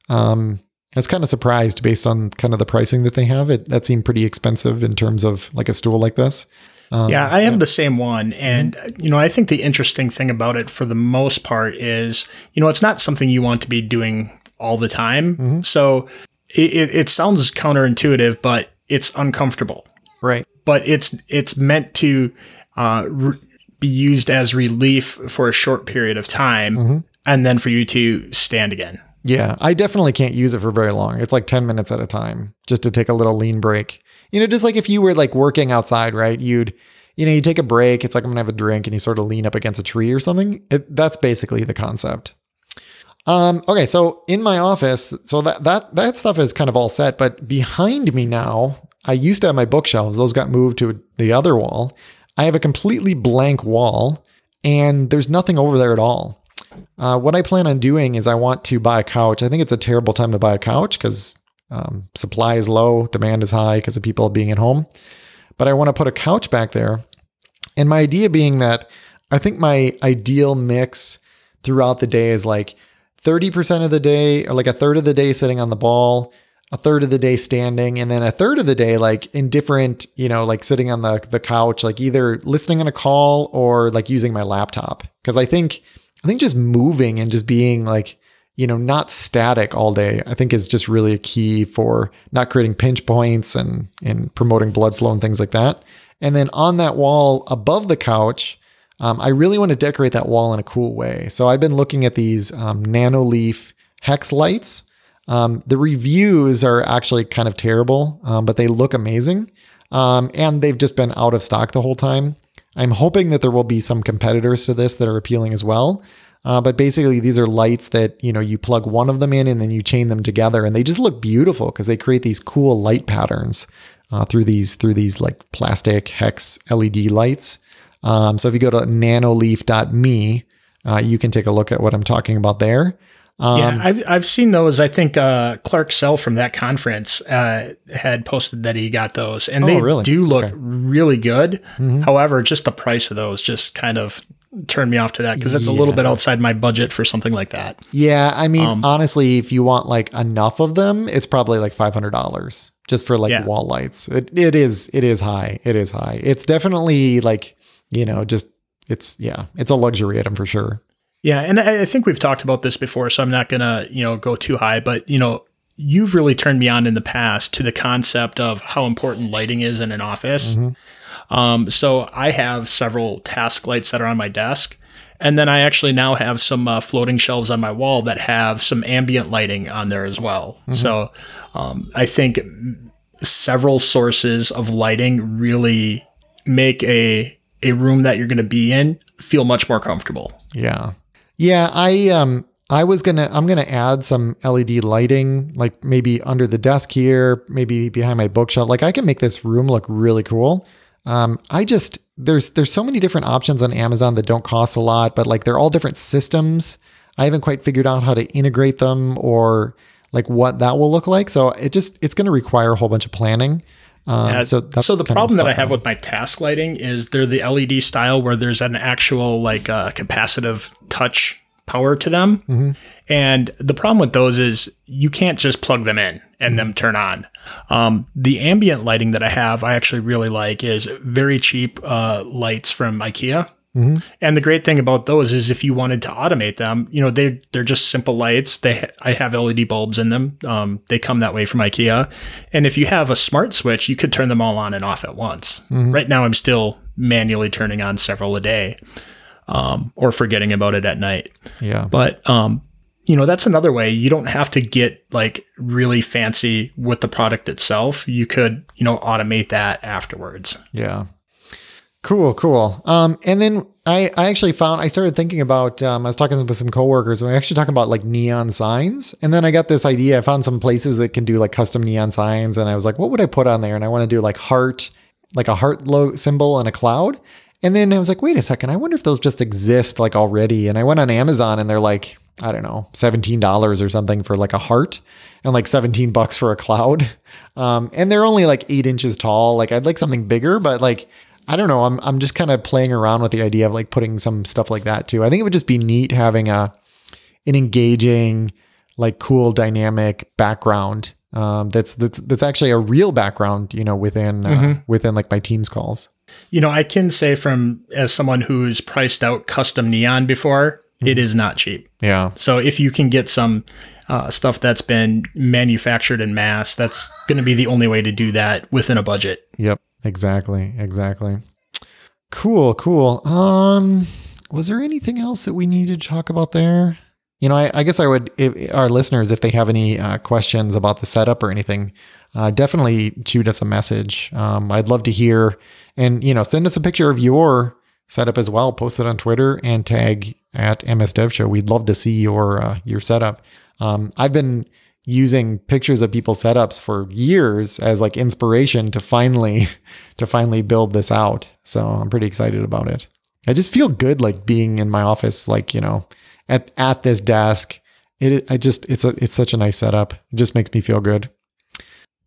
Um, I was kind of surprised based on kind of the pricing that they have. It that seemed pretty expensive in terms of like a stool like this. Um, yeah, I have yeah. the same one. And, mm-hmm. you know, I think the interesting thing about it for the most part is, you know, it's not something you want to be doing all the time. Mm-hmm. So it, it, it sounds counterintuitive, but it's uncomfortable. Right. But it's it's meant to uh, re- be used as relief for a short period of time mm-hmm. and then for you to stand again. Yeah, I definitely can't use it for very long. It's like 10 minutes at a time just to take a little lean break. You know, just like if you were like working outside, right? You'd, you know, you take a break. It's like I'm gonna have a drink, and you sort of lean up against a tree or something. It, that's basically the concept. Um, okay, so in my office, so that that that stuff is kind of all set, but behind me now, I used to have my bookshelves. Those got moved to the other wall. I have a completely blank wall, and there's nothing over there at all. Uh, what I plan on doing is I want to buy a couch. I think it's a terrible time to buy a couch because um, supply is low, demand is high because of people being at home. But I want to put a couch back there. And my idea being that I think my ideal mix throughout the day is like 30% of the day, or like a third of the day sitting on the ball, a third of the day standing, and then a third of the day like in different, you know, like sitting on the the couch, like either listening on a call or like using my laptop. Because I think I think just moving and just being like you know, not static all day, I think is just really a key for not creating pinch points and, and promoting blood flow and things like that. And then on that wall above the couch, um, I really want to decorate that wall in a cool way. So I've been looking at these um, Nanoleaf hex lights. Um, the reviews are actually kind of terrible, um, but they look amazing. Um, and they've just been out of stock the whole time. I'm hoping that there will be some competitors to this that are appealing as well. Uh, but basically, these are lights that you know you plug one of them in and then you chain them together, and they just look beautiful because they create these cool light patterns uh, through these through these like plastic hex LED lights. Um, so if you go to nanoleaf.me, uh, you can take a look at what I'm talking about there. Um, yeah, I've I've seen those. I think uh, Clark Sell from that conference uh, had posted that he got those, and Oh, they really? do look Okay. really good. Mhm. However, just the price of those just kind of turned me off to that because that's a little bit outside my budget for something like that. Yeah, I mean, Um, honestly, if you want like enough of them, it's probably like five hundred dollars just for like Yeah. wall lights. It it is it is high. It is high. It's definitely like you know just it's yeah, it's a luxury item for sure. Yeah, and I, I think we've talked about this before, so I'm not gonna you know go too high, but you know. You've really turned me on in the past to the concept of how important lighting is in an office. Mhm. Um, so I have several task lights that are on my desk. And then I actually now have some uh, floating shelves on my wall that have some ambient lighting on there as well. So um, I think several sources of lighting really make a a room that you're going to be in feel much more comfortable. Yeah. Yeah, I um I was going to I'm going to add some LED lighting like maybe under the desk here, maybe behind my bookshelf. Like I can make this room look really cool. Um I just there's there's so many different options on Amazon that don't cost a lot, but like they're all different systems. I haven't quite figured out how to integrate them or like what that will look like. So it just it's going to require a whole bunch of planning. Um, Yeah, so that's so the problem that I have with my task lighting is they're the LED style where there's an actual like uh, capacitive touch power to them. Mm-hmm. And the problem with those is you can't just plug them in and Mm-hmm. them turn on. Um, the ambient lighting that I have, I actually really like is very cheap uh, lights from IKEA. Mhm. And the great thing about those is if you wanted to automate them, you know, they they're just simple lights. They ha- I have LED bulbs in them. Um, they come that way from IKEA. And if you have a smart switch, you could turn them all on and off at once. Right now, I'm still manually turning on several a day, um, or forgetting about it at night. yeah. But um, you know, that's another way. You don't have to get like really fancy with the product itself. You could, you know, automate that afterwards. Yeah. Cool, cool. Um, and then I, I actually found I started thinking about um, I was talking with some coworkers and we were actually talking about like neon signs. And then I got this idea. I found some places that can do like custom neon signs, and I was like, what would I put on there? And I want to do like heart, like a heart symbol and a cloud. And then I was like, wait a second, I wonder if those just exist like already. And I went on Amazon and they're like, I don't know, $17 or something for like a heart and like 17 bucks for a cloud. Um, and they're only like eight inches tall. Like I'd like something bigger, but like, I don't know. I'm, I'm just kind of playing around with the idea of like putting some stuff like that too. I think it would just be neat having a, an engaging, like cool dynamic background. Um, that's, that's, that's actually a real background, you know, within, uh, within like my Teams calls. You know, I can say from as someone who's priced out custom neon before, it is not cheap. Yeah. So if you can get some uh, stuff that's been manufactured in mass, that's going to be the only way to do that within a budget. Yep, exactly, exactly. Cool, cool. Um, was there anything else that we needed to talk about there? You know, I, I guess I would, if, our listeners, if they have any uh, questions about the setup or anything, uh, definitely shoot us a message. Um, I'd love to hear, and you know, send us a picture of your setup as well. Post it on Twitter and tag at MS Dev Show. We'd love to see your uh, your setup. Um, I've been using pictures of people's setups for years as like inspiration to finally to finally build this out. So I'm pretty excited about it. I just feel good like being in my office, like, you know, at at this desk. It I just it's a it's such a nice setup. It just makes me feel good.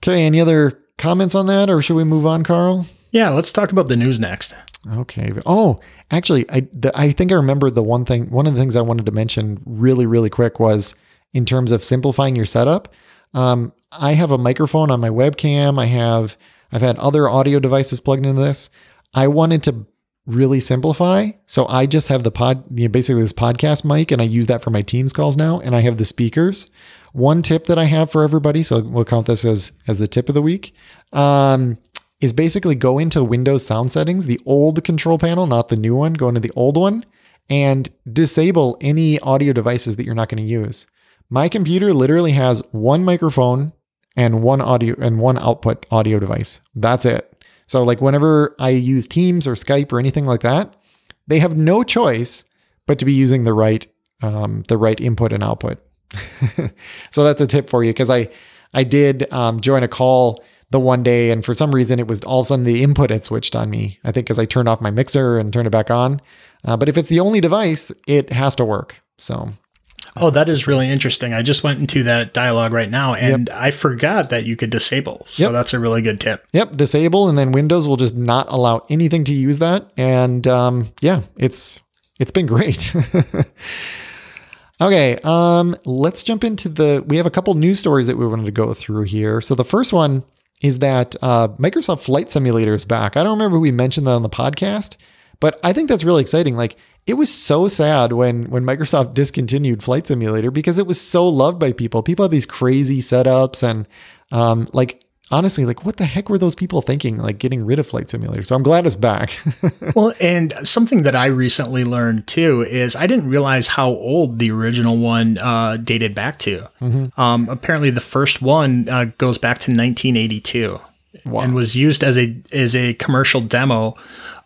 Okay, any other comments on that or should we move on, Carl? Yeah, let's talk about the news next. Okay. Oh, actually, I the, I think I remember the one thing. One of the things I wanted to mention really, really quick was in terms of simplifying your setup. Um, I have a microphone on my webcam. I have I've had other audio devices plugged into this. I wanted to really simplify, so I just have the pod, you know, basically this podcast mic, and I use that for my Teams calls now. And I have the speakers. One tip that I have for everybody, so we'll count this as as the tip of the week. Um, is basically go into Windows sound settings, the old control panel, not the new one, go into the old one and disable any audio devices that you're not going to use. My computer literally has one microphone and one audio and one output audio device. That's it. So like whenever I use Teams or Skype or anything like that, they have no choice but to be using the right um, the right input and output. so that's a tip for you because I I did um, join a call the one day, and for some reason, it was all of a sudden the input had switched on me. I think because I turned off my mixer and turned it back on. Uh, but if it's the only device, it has to work. So Oh, that is really interesting. I just went into that dialogue right now and yep. I forgot that you could disable. So yep. that's a really good tip. Yep, disable, and then Windows will just not allow anything to use that. And um, yeah, it's it's been great. okay, um, let's jump into the. We have a couple news stories that we wanted to go through here. So the first one is that uh, Microsoft Flight Simulator is back. I don't remember we mentioned that on the podcast, but I think that's really exciting. Like it was so sad when when Microsoft discontinued Flight Simulator because it was so loved by people. People had these crazy setups and um, like honestly, like what the heck were those people thinking? Like getting rid of Flight Simulator. So I'm glad it's back. well, and something that I recently learned too is I didn't realize how old the original one uh, dated back to. Mm-hmm. Um, apparently, the first one uh, goes back to 1982. Wow. and was used as a as a commercial demo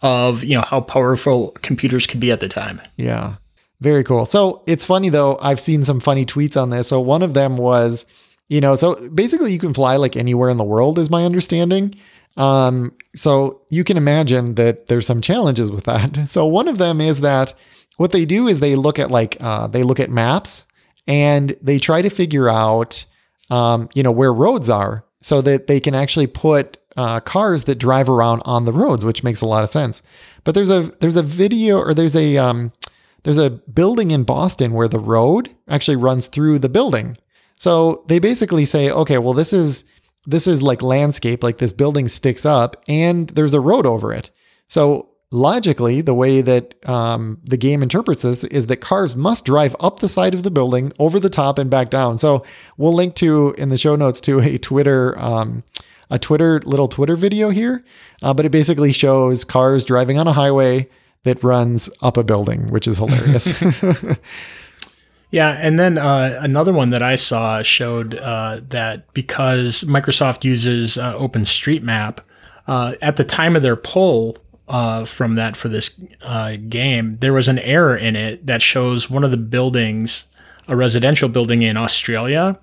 of you know how powerful computers could be at the time. Yeah. Very cool. So it's funny though, I've seen some funny tweets on this. So one of them was, you know, so basically you can fly like anywhere in the world, is my understanding. Um, so you can imagine that there's some challenges with that. So one of them is that what they do is they look at like uh, they look at maps and they try to figure out um, you know where roads are so that they can actually put uh, cars that drive around on the roads, which makes a lot of sense. But there's a there's a video or there's a um, there's a building in Boston where the road actually runs through the building. So they basically say, okay, well this is this is like landscape, like this building sticks up and there's a road over it. So logically, the way that um, the game interprets this is that cars must drive up the side of the building, over the top, and back down. So we'll link to in the show notes to a Twitter. Um, a Twitter little Twitter video here, uh, but it basically shows cars driving on a highway that runs up a building, which is hilarious. Yeah, and then uh, another one that I saw showed uh, that because Microsoft uses uh, OpenStreetMap, uh, at the time of their poll uh, from that for this uh, game, there was an error in it that shows one of the buildings, a residential building in Australia,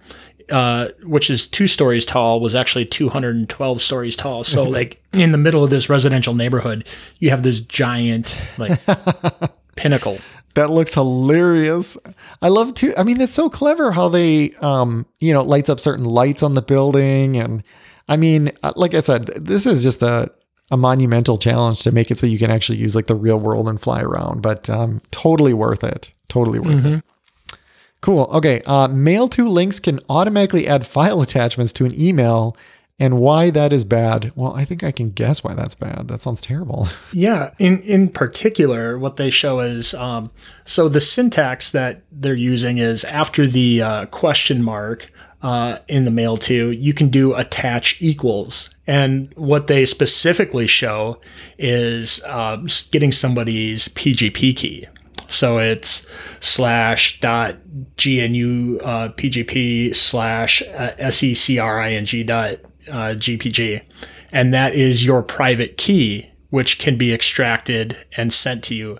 uh, which is two stories tall, was actually 212 stories tall. So, like in the middle of this residential neighborhood, you have this giant like pinnacle. That looks hilarious. I love to. I mean, it's so clever how they, um, you know, lights up certain lights on the building, and I mean, uh, like I said, this is just a a monumental challenge to make it so you can actually use like the real world and fly around. But um, totally worth it. Totally worth mm-hmm. it. Cool. Okay. Uh, mailto links can automatically add file attachments to an email. And why that is bad? Well, I think I can guess why that's bad. That sounds terrible. Yeah. In in particular, what they show is um, so the syntax that they're using is after the uh, question mark uh, in the mailto, you can do attach equals. And what they specifically show is uh, getting somebody's PGP key. So it's slash dot GNU uh, PGP slash uh, SECRING dot uh, GPG. And that is your private key, which can be extracted and sent to you.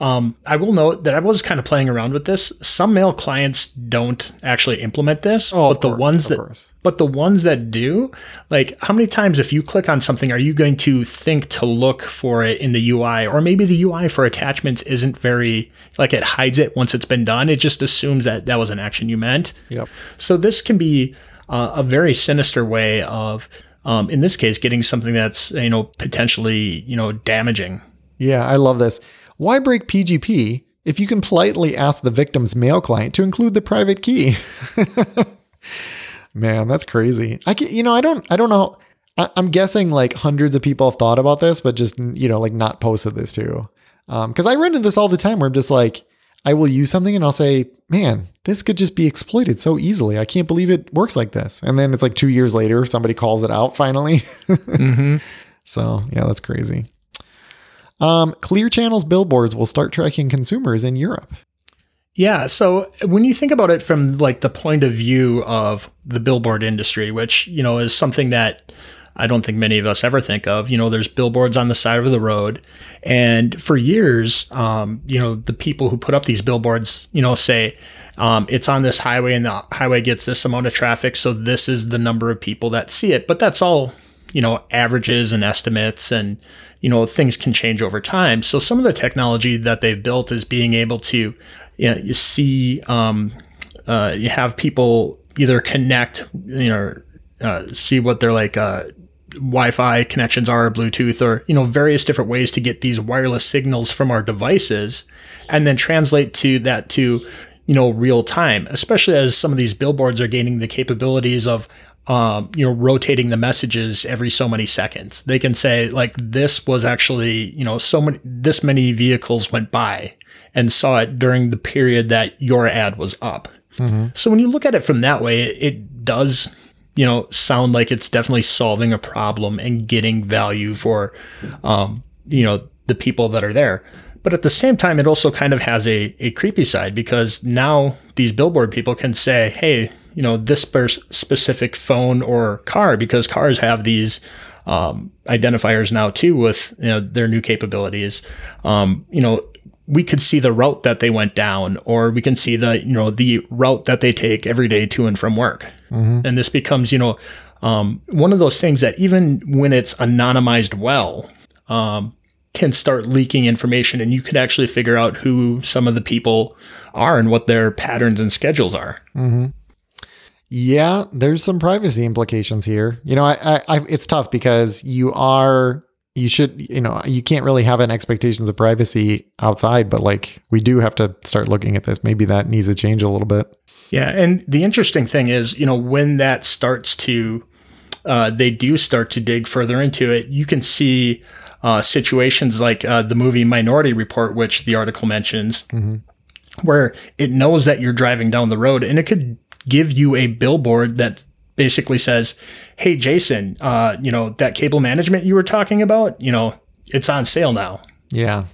Um, I will note that I was kind of playing around with this. Some mail clients don't actually implement this, oh, but the course, ones that, course. but the ones that do, like how many times if you click on something, are you going to think to look for it in the UI, or maybe the UI for attachments isn't very like it hides it once it's been done. It just assumes that that was an action you meant. Yep. So this can be uh, a very sinister way of, um, in this case, getting something that's you know potentially you know damaging. Yeah, I love this. Why break PGP if you can politely ask the victim's mail client to include the private key? Man, that's crazy. I can, you know, I don't, I don't know. I, am guessing like hundreds of people have thought about this, but just you know, like not posted this too. Because um, I run into this all the time where I'm just like, I will use something and I'll say, man, this could just be exploited so easily. I can't believe it works like this. And then it's like two years later, somebody calls it out finally. mm-hmm. So yeah, that's crazy. Um, Clear Channel's billboards will start tracking consumers in Europe. Yeah, so when you think about it from like the point of view of the billboard industry, which, you know, is something that I don't think many of us ever think of. You know, there's billboards on the side of the road. And for years, um, you know, the people who put up these billboards, you know, say, um, it's on this highway and the highway gets this amount of traffic. So this is the number of people that see it. But that's all, you know, averages and estimates and, you know, things can change over time. So some of the technology that they've built is being able to, you know, you see, um, uh, you have people either connect, you know, uh, see what they're like, uh, Wi-Fi connections are, Bluetooth, or you know various different ways to get these wireless signals from our devices, and then translate to that to you know real time. Especially as some of these billboards are gaining the capabilities of um, you know rotating the messages every so many seconds. They can say like this was actually you know so many this many vehicles went by and saw it during the period that your ad was up. Mm-hmm. So when you look at it from that way, it, it does you know, sound like it's definitely solving a problem and getting value for, um, you know, the people that are there. But at the same time, it also kind of has a, a creepy side because now these billboard people can say, hey, you know, this specific phone or car, because cars have these um, identifiers now too with you know, their new capabilities. Um, you know, we could see the route that they went down or we can see the you know the route that they take every day to and from work mm-hmm. and this becomes you know um, one of those things that even when it's anonymized well um, can start leaking information and you could actually figure out who some of the people are and what their patterns and schedules are mm-hmm. yeah there's some privacy implications here you know I, I, I it's tough because you are you should you know you can't really have an expectations of privacy outside but like we do have to start looking at this maybe that needs to change a little bit yeah and the interesting thing is you know when that starts to uh, they do start to dig further into it you can see uh, situations like uh, the movie minority report which the article mentions mm-hmm. where it knows that you're driving down the road and it could give you a billboard that basically says, "Hey, Jason, uh, you know that cable management you were talking about, you know, it's on sale now." Yeah,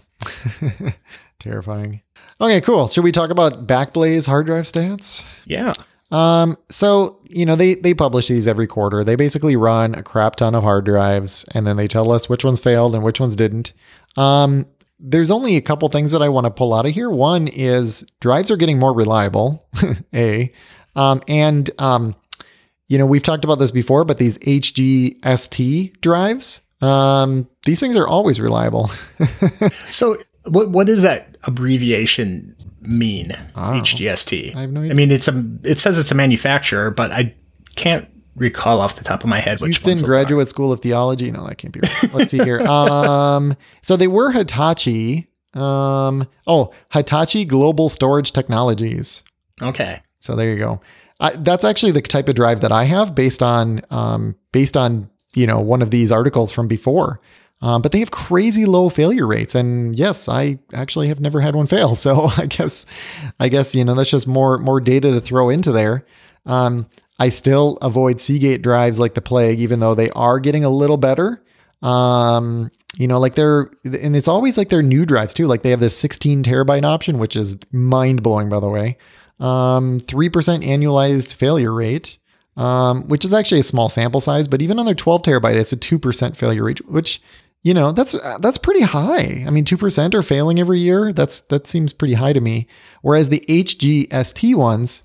terrifying. Okay, cool. Should we talk about Backblaze hard drive stats? Yeah. Um, so you know they they publish these every quarter. They basically run a crap ton of hard drives, and then they tell us which ones failed and which ones didn't. Um, there's only a couple things that I want to pull out of here. One is drives are getting more reliable. a, um, and um, you know, we've talked about this before, but these HGST drives, um, these things are always reliable. so, what what does that abbreviation mean? HGST. I have no idea. I mean, it's a it says it's a manufacturer, but I can't recall off the top of my head. Houston Graduate School of Theology. No, that can't be right. Let's see here. Um, so they were Hitachi. Um, oh, Hitachi Global Storage Technologies. Okay. So there you go. I, that's actually the type of drive that I have based on um, based on you know one of these articles from before. Um, but they have crazy low failure rates, and yes, I actually have never had one fail. So I guess I guess you know that's just more more data to throw into there. Um, I still avoid Seagate drives like the plague, even though they are getting a little better. Um, you know, like they're, and it's always like their new drives too. Like they have this 16 terabyte option, which is mind blowing, by the way um, 3% annualized failure rate, um, which is actually a small sample size, but even on their 12 terabyte, it's a 2% failure rate, which, you know, that's, that's pretty high. I mean, 2% are failing every year. That's, that seems pretty high to me. Whereas the HGST ones,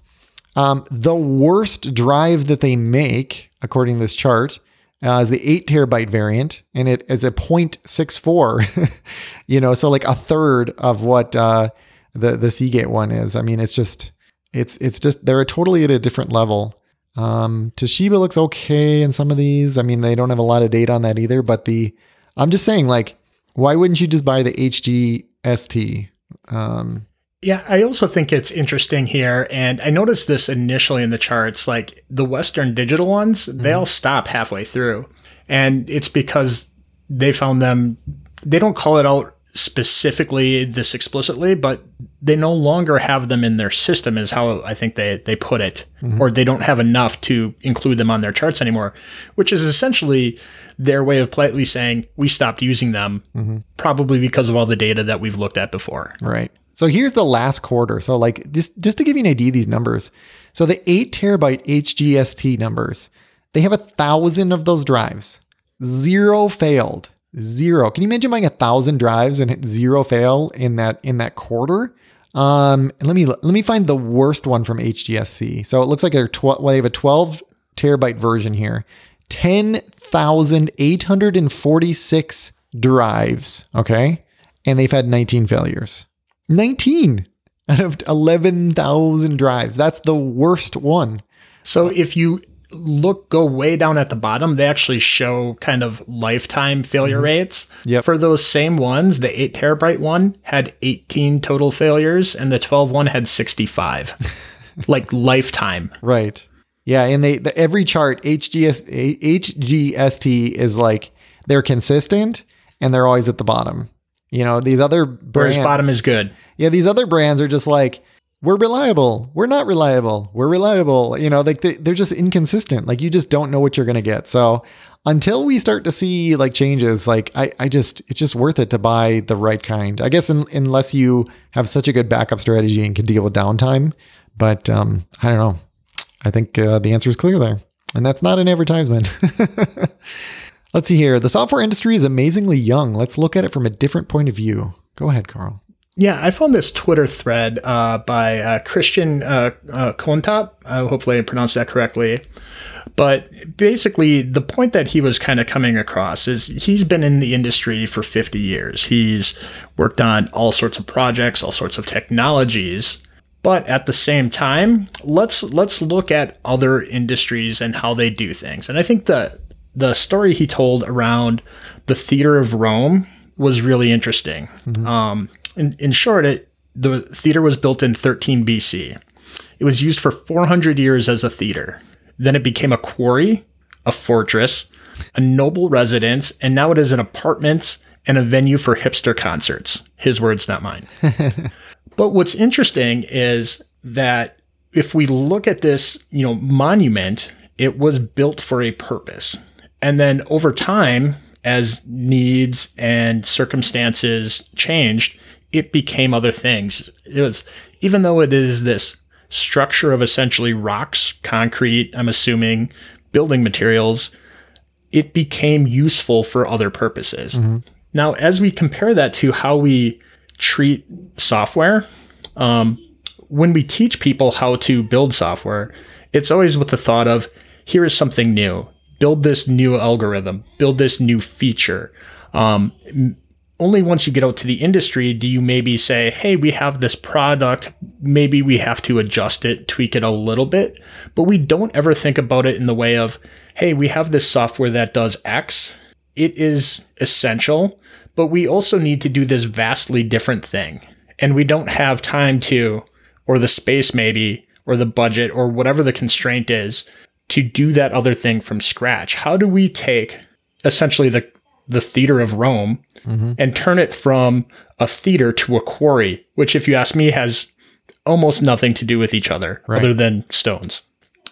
um, the worst drive that they make, according to this chart, uh, is the eight terabyte variant, and it is a 0.64. you know, so like a third of what uh, the the Seagate one is. I mean, it's just it's it's just they're totally at a different level. Um, Toshiba looks okay in some of these. I mean, they don't have a lot of data on that either. But the I'm just saying, like, why wouldn't you just buy the HGST? Um, yeah, I also think it's interesting here, and I noticed this initially in the charts. Like the Western Digital ones, mm-hmm. they all stop halfway through, and it's because they found them. They don't call it out specifically this explicitly, but they no longer have them in their system is how I think they, they put it, mm-hmm. or they don't have enough to include them on their charts anymore, which is essentially their way of politely saying we stopped using them, mm-hmm. probably because of all the data that we've looked at before. Right. So here's the last quarter. So like just just to give you an idea, these numbers. So the eight terabyte HGST numbers, they have a thousand of those drives. Zero failed. Zero. Can you imagine buying a thousand drives and zero fail in that in that quarter? Um, and let me let me find the worst one from HGST. So it looks like they're tw- well, they have a 12 terabyte version here. 10,846 drives, okay? And they've had 19 failures. 19 out of 11,000 drives. That's the worst one. So if you look go way down at the bottom, they actually show kind of lifetime failure mm-hmm. rates. Yep. For those same ones, the eight terabyte one had 18 total failures, and the 12 one had 65. like lifetime. Right. Yeah, and they the, every chart HGS HGST is like they're consistent and they're always at the bottom. You know, these other brands Whereas bottom is good. Yeah, these other brands are just like we're reliable. We're not reliable. We're reliable. You know, like they, they're just inconsistent. Like you just don't know what you're going to get. So until we start to see like changes, like I, I just, it's just worth it to buy the right kind. I guess in, unless you have such a good backup strategy and can deal with downtime. But um, I don't know. I think uh, the answer is clear there. And that's not an advertisement. Let's see here. The software industry is amazingly young. Let's look at it from a different point of view. Go ahead, Carl. Yeah, I found this Twitter thread uh, by uh, Christian uh, uh, Kontop. Uh, hopefully, I pronounced that correctly. But basically, the point that he was kind of coming across is he's been in the industry for 50 years. He's worked on all sorts of projects, all sorts of technologies. But at the same time, let's let's look at other industries and how they do things. And I think the the story he told around the theater of Rome was really interesting. Um, in, in short, it, the theater was built in 13 BC. It was used for 400 years as a theater. Then it became a quarry, a fortress, a noble residence, and now it is an apartment and a venue for hipster concerts. His words, not mine. but what's interesting is that if we look at this, you know, monument, it was built for a purpose. And then over time, as needs and circumstances changed, it became other things. It was, even though it is this structure of essentially rocks, concrete, I'm assuming, building materials, it became useful for other purposes. Now, as we compare that to how we treat software, um, when we teach people how to build software, it's always with the thought of here is something new. Build this new algorithm, build this new feature. Um, only once you get out to the industry do you maybe say, hey, we have this product. Maybe we have to adjust it, tweak it a little bit. But we don't ever think about it in the way of, hey, we have this software that does X. It is essential, but we also need to do this vastly different thing. And we don't have time to, or the space maybe, or the budget, or whatever the constraint is, to do that other thing from scratch. How do we take essentially the the theater of Rome mm-hmm. and turn it from a theater to a quarry, which, if you ask me, has almost nothing to do with each other Right. other than stones.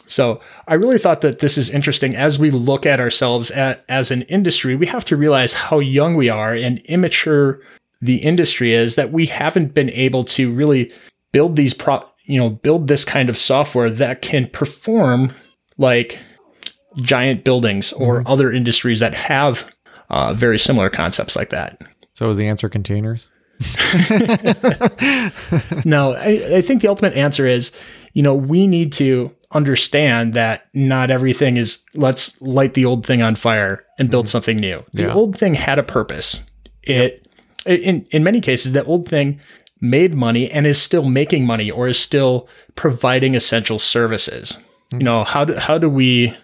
So I really thought that this is interesting as we look at ourselves at, as an industry. We have to realize how young we are and immature the industry is that we haven't been able to really build these pro, you know, build this kind of software that can perform like giant buildings or mm-hmm. other industries that have uh, very similar concepts like that. So is the answer containers? no, I, I think the ultimate answer is, you know, we need to understand that not everything is let's light the old thing on fire and build something new. The Yeah. old thing had a purpose. It in in many cases the old thing made money and is still making money or is still providing essential services. You know, how do how do we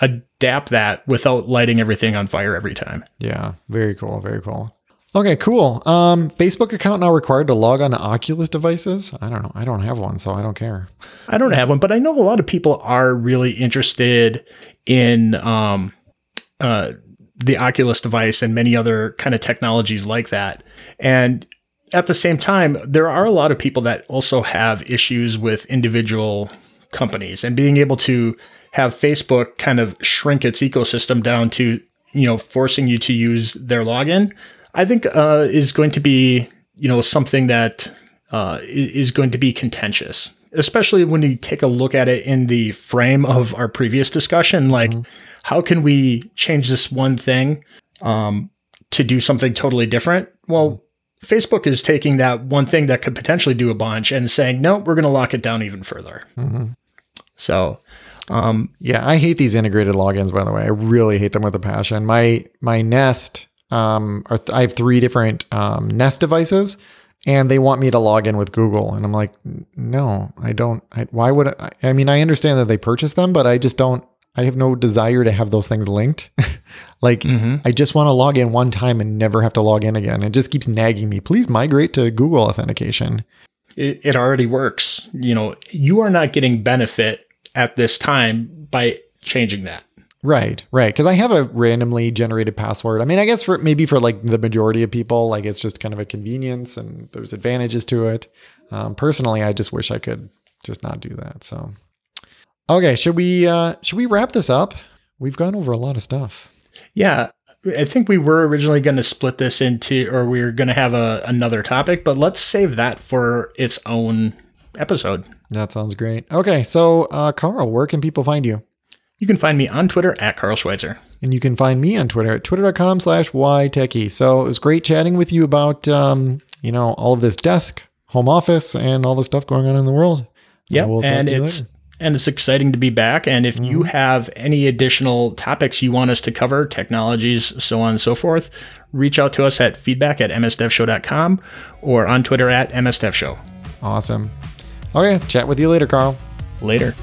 adapt that without lighting everything on fire every time? Yeah, very cool, very cool. Okay, cool. Um, Facebook account now required to log on to Oculus devices. I don't know. I don't have one, so I don't care. I don't have one, but I know a lot of people are really interested in um, uh, the Oculus device and many other kind of technologies like that. And at the same time, there are a lot of people that also have issues with individual companies and being able to have Facebook kind of shrink its ecosystem down to, you know, forcing you to use their login, I think uh, is going to be, you know, something that uh, is going to be contentious, especially when you take a look at it in the frame of our previous discussion. Like, how can we change this one thing um, to do something totally different? Well, Facebook is taking that one thing that could potentially do a bunch and saying, no, we're going to lock it down even further. Mm-hmm. So, um, yeah, I hate these integrated logins. By the way, I really hate them with a passion. My my Nest, um, th- I have three different um, Nest devices, and they want me to log in with Google, and I'm like, no, I don't. I, why would I? I mean, I understand that they purchased them, but I just don't. I have no desire to have those things linked. like, mm-hmm. I just want to log in one time and never have to log in again. It just keeps nagging me. Please migrate to Google authentication. It, it already works. You know, you are not getting benefit at this time by changing that. Right, right. Because I have a randomly generated password. I mean, I guess for maybe for like the majority of people, like it's just kind of a convenience and there's advantages to it. Um, personally, I just wish I could just not do that. So, okay, should we uh, should we wrap this up? We've gone over a lot of stuff. Yeah, I think we were originally going to split this into, or we were going to have a, another topic, but let's save that for its own episode. That sounds great. Okay, so uh, Carl, where can people find you? You can find me on Twitter at Carl Schweitzer. And you can find me on Twitter at twitter.com slash ytechie. So it was great chatting with you about, um, you know, all of this desk, home office, and all the stuff going on in the world. Yeah, we'll and it's and it's exciting to be back. And if mm-hmm. you have any additional topics you want us to cover, technologies, so on and so forth, reach out to us at feedback at msdevshow.com or on Twitter at msdevshow. Awesome. Okay, chat with you later, Carl. Later.